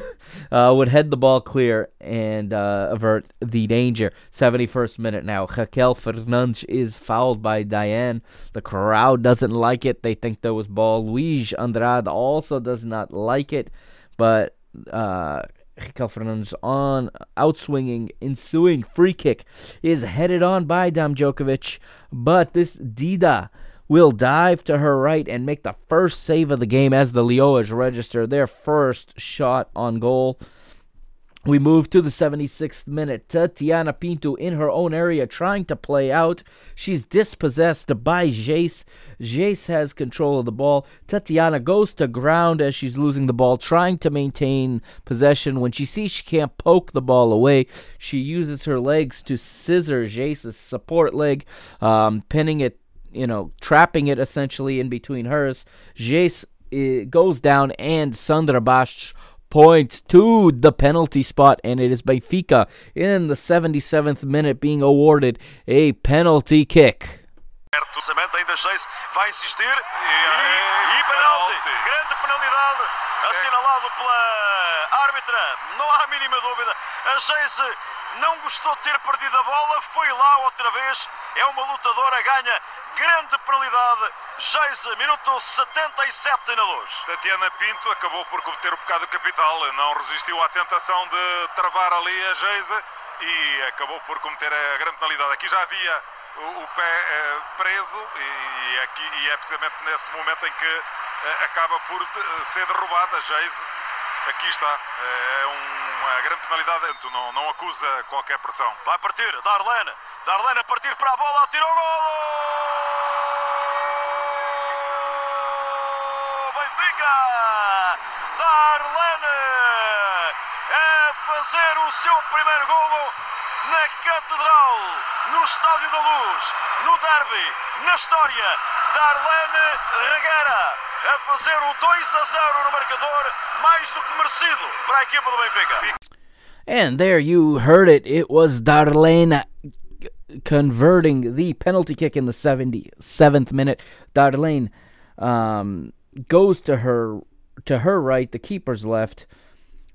<laughs> uh, would head the ball clear and uh, avert the danger. 71st minute now. Raquel Fernandes is fouled by Diane. The crowd doesn't like it. They think there was ball. Luis Andrade also does not like it, but uh, Raquel Fernandes on outswinging, ensuing free kick is headed on by Damjanovic, but this Dida will dive to her right and make the first save of the game as the Leoas register their first shot on goal. We move to the 76th minute. Tatiana Pinto in her own area trying to play out. She's dispossessed by Geyse. Geyse has control of the ball. Tatiana goes to ground as she's losing the ball, trying to maintain possession. When she sees she can't poke the ball away, she uses her legs to scissor Geyse's support leg, um, pinning it, you know, trapping it essentially in between hers. Geyse uh, goes down and Sandra Bastos points to the penalty spot, and it is Benfica in the 77th minute being awarded a penalty kick. Lançamento ainda Geyse vai insistir e, e e penalti. Grande penalidade assinalado pela árbitra. Não há a mínima dúvida. A Geyse não gostou de ter perdido a bola, foi lá outra vez. É uma lutadora, ganha grande penalidade. Geise, minuto 77 na luz. Tatiana Pinto acabou por cometer o pecado capital, não resistiu à tentação de travar ali a Geise e acabou por cometer a grande penalidade. Aqui já havia o, o pé eh, preso e, e, aqui, e é precisamente nesse momento em que eh, acaba por de, ser derrubada a Geise. Aqui está, é uma grande penalidade, não, não acusa qualquer pressão. Vai partir, Darlene. Darlene a partir para a bola, atirou gol! Benfica! Darlene é fazer o seu primeiro golo na Catedral, no Estádio da Luz, no derby, na história. Darlene Reguera a fazer o 2 a 0 no marcador, mais do que merecido para a equipa do Benfica. And there you heard it. It was Darlene converting the penalty kick in the 77th minute. Darlene um, goes to her to her right, the keeper's left.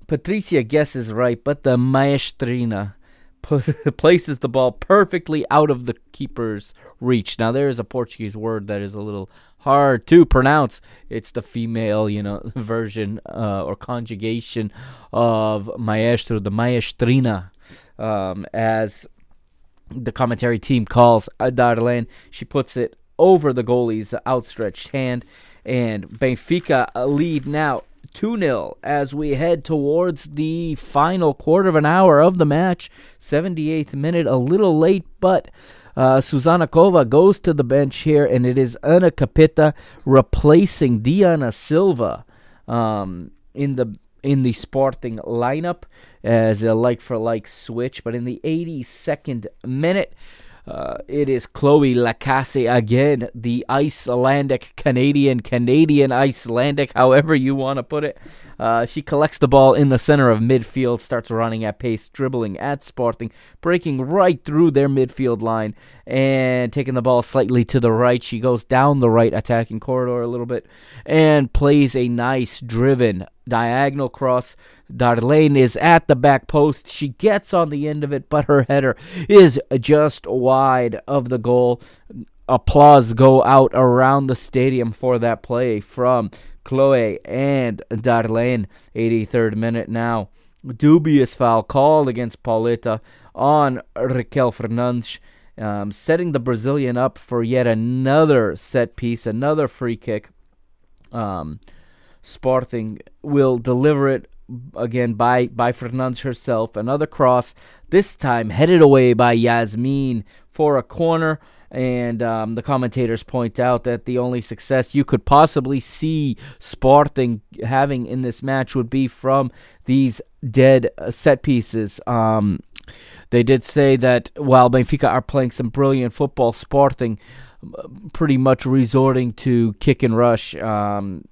Patricia guesses right, but the maestrina <laughs> places the ball perfectly out of the keeper's reach. Now there is a Portuguese word that is a little hard to pronounce. It's the female, you know, <laughs> version uh, or conjugation of maestro, the maestrina, um, as the commentary team calls Darlene. She puts it over the goalie's outstretched hand, and Benfica lead now 2 0 as we head towards the final quarter of an hour of the match. 78th minute, a little late, but uh, Susana Cova goes to the bench here, and it is Ana Capeta replacing Diana Silva um, in the in the Sporting lineup as a like for like switch. But in the 82nd minute, uh, it is Cloé Lacasse again, the Icelandic Canadian, Canadian Icelandic, however you want to put it. Uh, she collects the ball in the center of midfield, starts running at pace, dribbling at Sporting, breaking right through their midfield line, and taking the ball slightly to the right. She goes down the right attacking corridor a little bit and plays a nice driven diagonal cross. Darlene is at the back post. She gets on the end of it, but her header is just wide of the goal. Applause go out around the stadium for that play from Cloé and Darlene. 83rd minute now. Dubious foul called against Pauleta on Raquel Fernandes. Um, setting the Brazilian up for yet another set piece, another free kick. Um, Sporting will deliver it again by by Fernandes herself. Another cross, this time headed away by Yasmin for a corner. And um, the commentators point out that the only success you could possibly see Sporting having in this match would be from these dead uh, set pieces. Um, they did say that while Benfica are playing some brilliant football, Sporting uh, pretty much resorting to kick and rush. Um,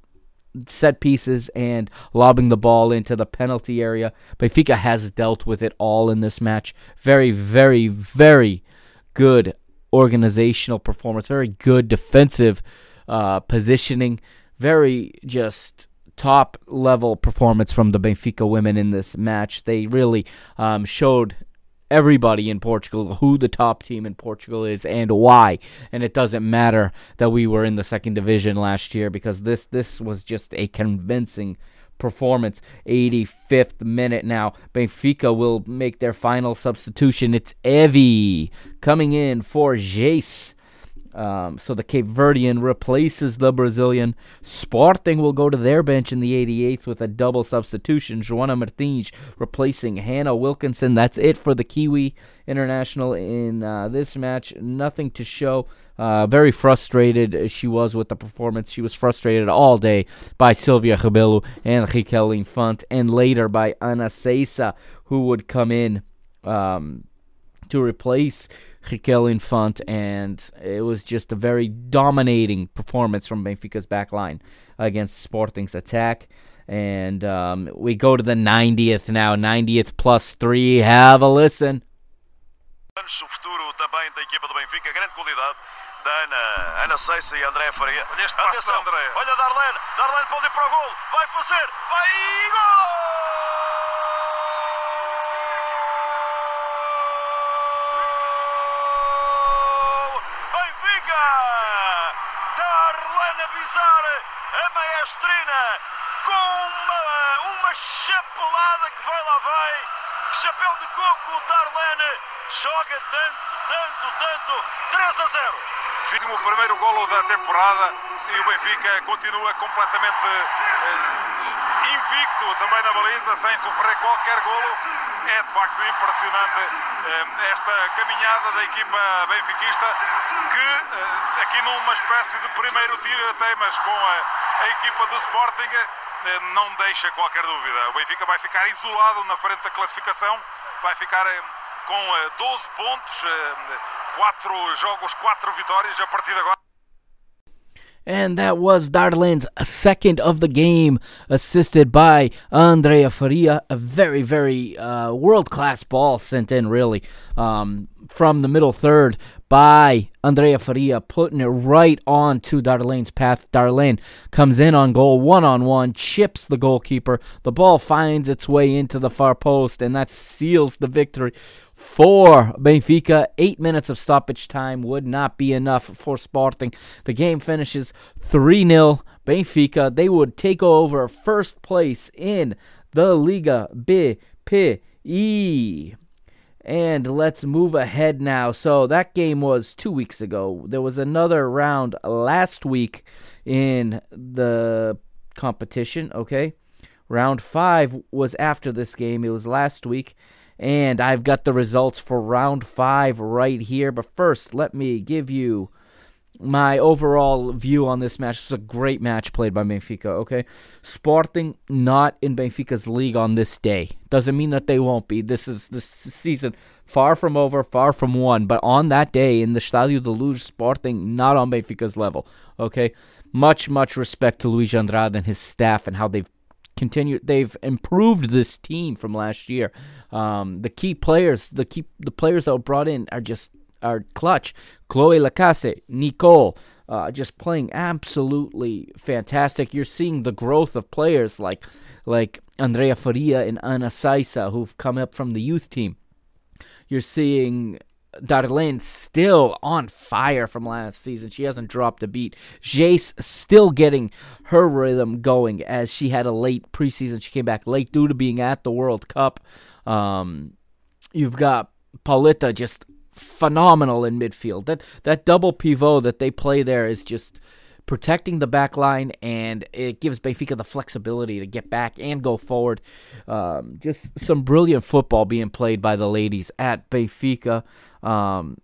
set pieces and lobbing the ball into the penalty area. Benfica has dealt with it all in this match. Very, very, very good organizational performance. Very good defensive uh, positioning. Very just top level performance from the Benfica women in this match. They really um, showed everybody in Portugal who the top team in Portugal is and why. And it doesn't matter that we were in the second division last year because this this was just a convincing performance. 85th minute now. Benfica will make their final substitution. It's Evie coming in for Geyse. Um, so the Cape Verdean replaces the Brazilian. Sporting will go to their bench in the 88th with a double substitution. Joana Martins replacing Hannah Wilkinson. That's it for the Kiwi international in uh, this match. Nothing to show. Uh, very frustrated she was with the performance. She was frustrated all day by Silvia Rebelo and Raquel Infante, and later by Ana Seiça, who would come in um, to replace Raquel Infante, and it was just a very dominating performance from Benfica's back line against Sporting's attack. And um, we go to the 90th now, 90th plus three. Have a listen. O futuro também da equipa do Benfica, grande qualidade da Ana, Ana Seiça e Andreia Faria. Olha este passo Atenção, André. olha Darlene, Darlene pode ir para o gol, vai fazer, vai e gol! Bizar, a maestrina, com uma, uma chapelada que vai lá vai. Chapéu de coco, Darlene joga tanto, tanto, tanto. 3 a 0. Fiz o primeiro golo da temporada e o Benfica continua completamente eh, invicto também na baliza, sem sofrer qualquer golo. É de facto impressionante eh, esta caminhada da equipa benfiquista que eh, aqui numa espécie de primeiro tiro até, mas com a, a equipa do Sporting eh, não deixa qualquer dúvida. O Benfica vai ficar isolado na frente da classificação, vai ficar com eh, 12 pontos, eh, quatro jogos, quatro vitórias a partir de agora. And that was Darlene's second of the game, assisted by Andreia Faria. A very, very uh, world class ball sent in, really. Um, from the middle third by Andreia Faria, putting it right on to Darlene's path. Darlene comes in on goal one on one, chips the goalkeeper. The ball finds its way into the far post, and that seals the victory for Benfica. Eight minutes of stoppage time would not be enough for Sporting. The game finishes 3 0. Benfica, they would take over first place in the Liga BPI. And let's move ahead now. So that game was two weeks ago. There was another round last week in the competition, okay? Round five was after this game. It was last week. And I've got the results for round five right here. But first, let me give you my overall view on this match. It's a great match played by Benfica, okay? Sporting not in Benfica's league on this day. Doesn't mean that they won't be. This is this season far from over, far from won. But on that day in the Stadio de Luz, Sporting not on Benfica's level, okay? Much, much respect to Luis Andrade and his staff and how they've continued they've improved this team from last year. Um, the key players, the key the players that were brought in are just are clutch. Cloé Lacasse, Nicole, uh, just playing absolutely fantastic. You're seeing the growth of players like like Andreia Faria and Ana Seiça who've come up from the youth team. You're seeing Darlene still on fire from last season. She hasn't dropped a beat. Geyse still getting her rhythm going as she had a late preseason. She came back late due to being at the World Cup. Um, you've got Pauleta just phenomenal in midfield. That that double pivot that they play there is just protecting the back line and it gives Benfica the flexibility to get back and go forward. Um, just some brilliant football being played by the ladies at Benfica. Um,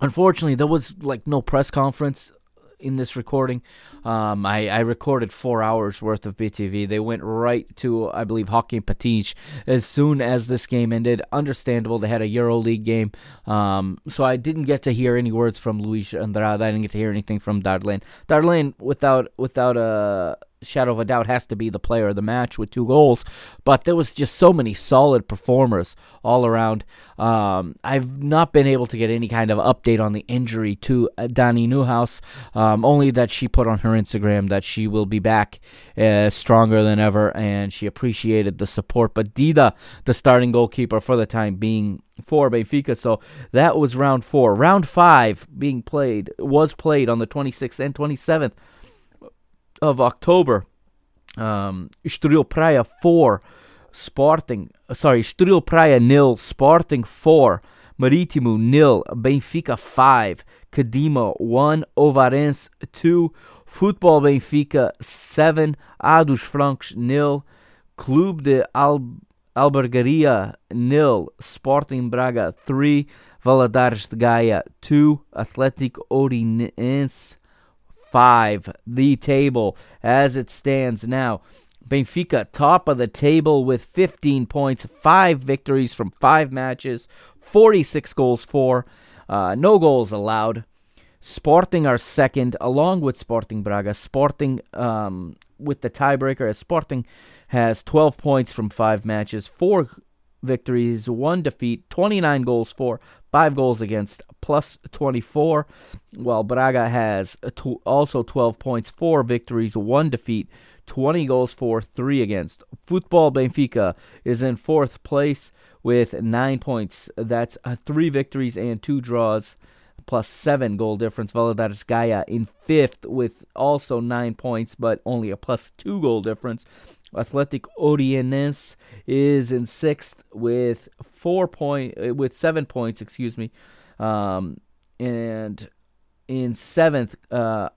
unfortunately, there was like no press conference in this recording. Um, I, I recorded four hours worth of BTV. They went right to, I believe, Hockey Patich as soon as this game ended. Understandable. They had a Euro League game. Um, so I didn't get to hear any words from Luis Andrade. I didn't get to hear anything from Darlene. Darlene, without without a shadow of a doubt has to be the player of the match with two goals. But there was just so many solid performers all around. Um, I've not been able to get any kind of update on the injury to uh, Dani Neuhaus, um, only that she put on her Instagram that she will be back uh, stronger than ever and she appreciated the support. But Dida, the starting goalkeeper for the time being, for Benfica. So that was round four. Round five being played was played on the 26th and 27th of October, um, Estoril Praia 4, Sporting, sorry, Estoril Praia nil, Sporting 4, Marítimo nil, Benfica 5, Cadima 1, Ovarense 2, Futebol Benfica 7, A dos Francos nil, Clube de Al Albergaria nil, Sporting Braga 3, Valadares de Gaia 2, Atlético Ourinense 5. The table as it stands now. Benfica top of the table with 15 points, 5 victories from 5 matches, 46 goals for, uh, no goals allowed. Sporting are second, along with Sporting Braga. Sporting um, with the tiebreaker, as Sporting has 12 points from 5 matches, 4 victories, 1 defeat, 29 goals for, 5 goals against, plus 24, while Braga has also 12 points, 4 victories, 1 defeat, 20 goals for, 3 against. Football Benfica is in fourth place with 9 points. That's uh, 3 victories and 2 draws plus seven goal difference. Valadares Gaia in fifth with also nine points, but only a plus two goal difference. Athletic Ourinense is in sixth with four point uh, with seven points, excuse me, um, and in seventh, uh,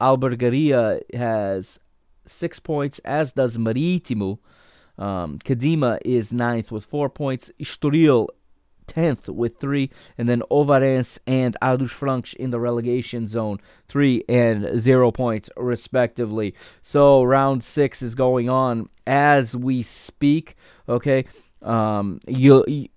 Albergaria has six points, as does Marítimo. Um, Cadima is ninth with four points. Estoril 10th with three, and then Ovarense and A dos Francos in the relegation zone, three and zero points respectively. So round six is going on as we speak. Okay, um, you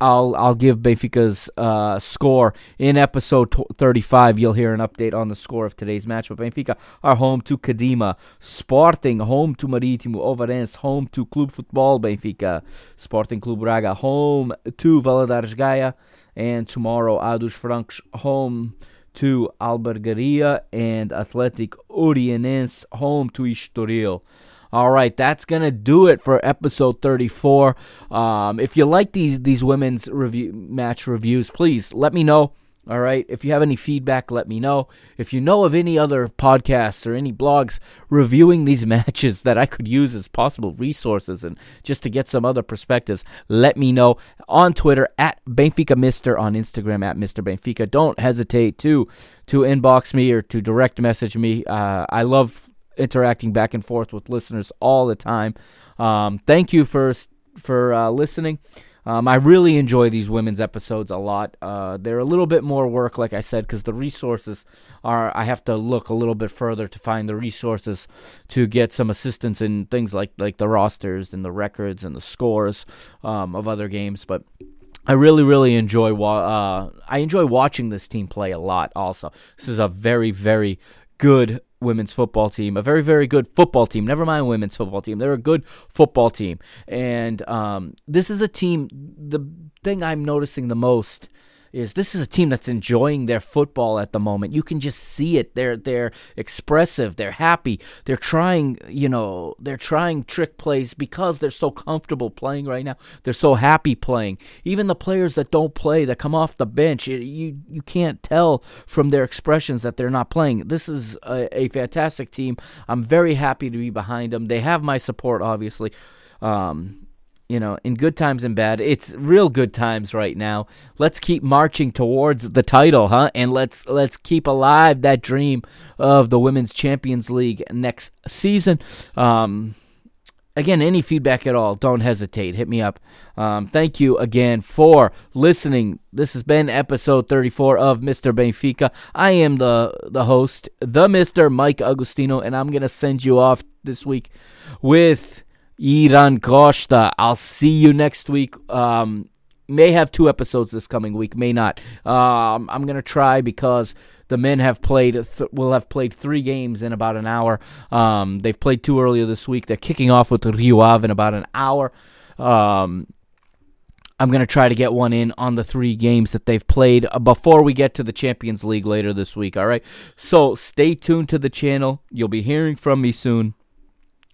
I'll I'll give Benfica's uh, score in episode t- 35. You'll hear an update on the score of today's match. But Benfica are home to Cadima, Sporting home to Marítimo, Ovarense home to Club Futebol Benfica, Sporting Clube Braga home to Valadares Gaia, And tomorrow, A dos Francos home to Albergaria and Athletic Ourinense home to Estoril. All right, that's gonna do it for episode 34. Um, if you like these these women's review match reviews, please let me know. All right, if you have any feedback, let me know. If you know of any other podcasts or any blogs reviewing these <laughs> matches that I could use as possible resources and just to get some other perspectives, let me know on Twitter at Benfica Mister on Instagram at Mister Benfica. Don't hesitate to to inbox me or to direct message me. Uh, I love interacting back and forth with listeners all the time. Um, thank you for for uh, listening. Um, I really enjoy these women's episodes a lot. Uh, they're a little bit more work, like I said, because the resources are. I have to look a little bit further to find the resources to get some assistance in things like like the rosters and the records and the scores um, of other games. But I really, really enjoy. Wa- uh, I enjoy watching this team play a lot. Also, this is a very, very good women's football team, a very, very good football team. Never mind women's football team. They're a good football team. And um, this is a team, the thing I'm noticing the most is this is a team that's enjoying their football at the moment. You can just see it. They're they're expressive. They're happy. They're trying, you know, they're trying trick plays because they're so comfortable playing right now. They're so happy playing. Even the players that don't play, that come off the bench, it, you you can't tell from their expressions that they're not playing. This is a, a fantastic team. I'm very happy to be behind them. They have my support, obviously. Um, you know, in good times and bad. It's real good times right now. Let's keep marching towards the title, huh? And let's let's keep alive that dream of the Women's Champions League next season. Um, again, any feedback at all, don't hesitate. Hit me up. Um, thank you again for listening. This has been episode 34 of Mr. Benfica. I am the the host, the Mr. Mike Agostino, and I'm gonna send you off this week with Iran Costa. I'll see you next week. Um, may have two episodes this coming week, may not. Um, I'm gonna try because the men have played th- will have played three games in about an hour. Um, they've played two earlier this week. They're kicking off with Rio Ave in about an hour. Um, I'm going to try to get one in on the three games that they've played before we get to the Champions League later this week. All right. So stay tuned to the channel. You'll be hearing from me soon.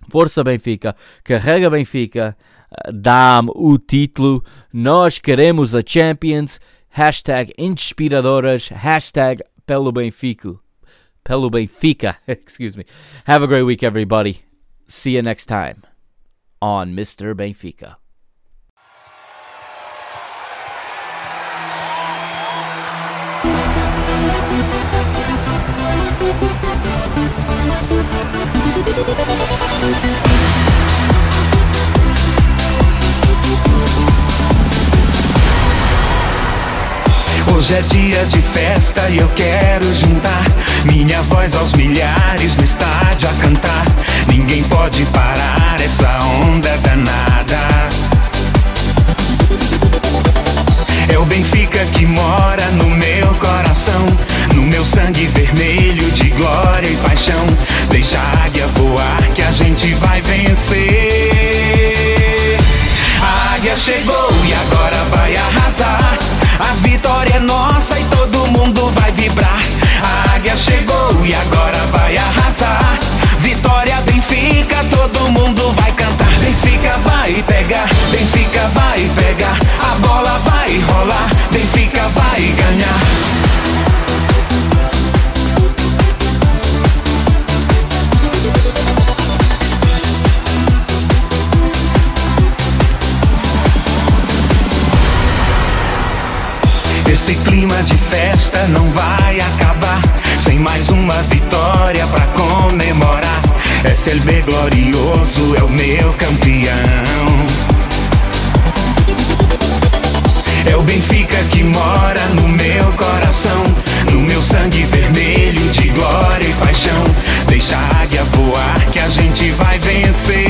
Força Benfica, carrega Benfica, dá-me o título, nós queremos a Champions, hashtag inspiradoras, hashtag pelo Benfica, pelo Benfica, <laughs> excuse me. Have a great week everybody. See you next time on Mr. Benfica. Hoje é dia de festa e eu quero juntar minha voz aos milhares no estádio a cantar. Ninguém pode parar essa onda danada. É o Benfica que mora no meu coração, no meu sangue vermelho de glória e paixão. Deixa a águia voar que a gente vai vencer. A águia chegou e agora vai arrasar. A vitória é nossa e todo mundo vai vibrar. A águia chegou e agora vai arrasar. Vitória Benfica, todo mundo vai cantar. Benfica vai pegar, Benfica vai pegar. A vai rolar, Benfica vai ganhar. Esse clima de festa não vai acabar sem mais uma vitória pra comemorar. SLB glorioso é o meu campeão. É o Benfica que mora no meu coração, no meu sangue vermelho de glória e paixão. Deixa a águia voar que a gente vai vencer.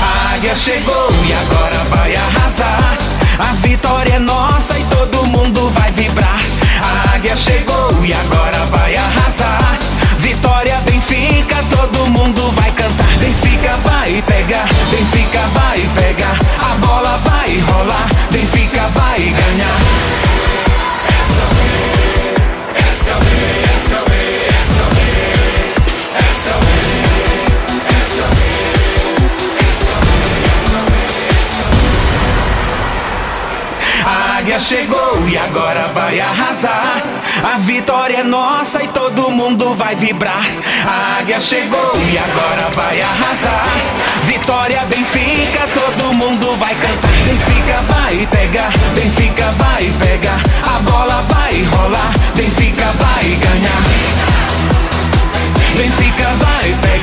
A águia chegou e agora vai arrasar. A vitória é nossa e todo mundo vai vibrar. A águia chegou e agora vai arrasar. Vitória Benfica, todo mundo vai cantar. Benfica vai rolar, Benfica vai ganhar. Águia chegou e agora vai arrasar. A vitória é nossa e todo mundo vai vibrar. A águia chegou e agora vai arrasar. Vitória Benfica, todo mundo vai cantar. Benfica vai pegar, Benfica vai pegar. A bola vai rolar, Benfica vai ganhar. Benfica vai pegar,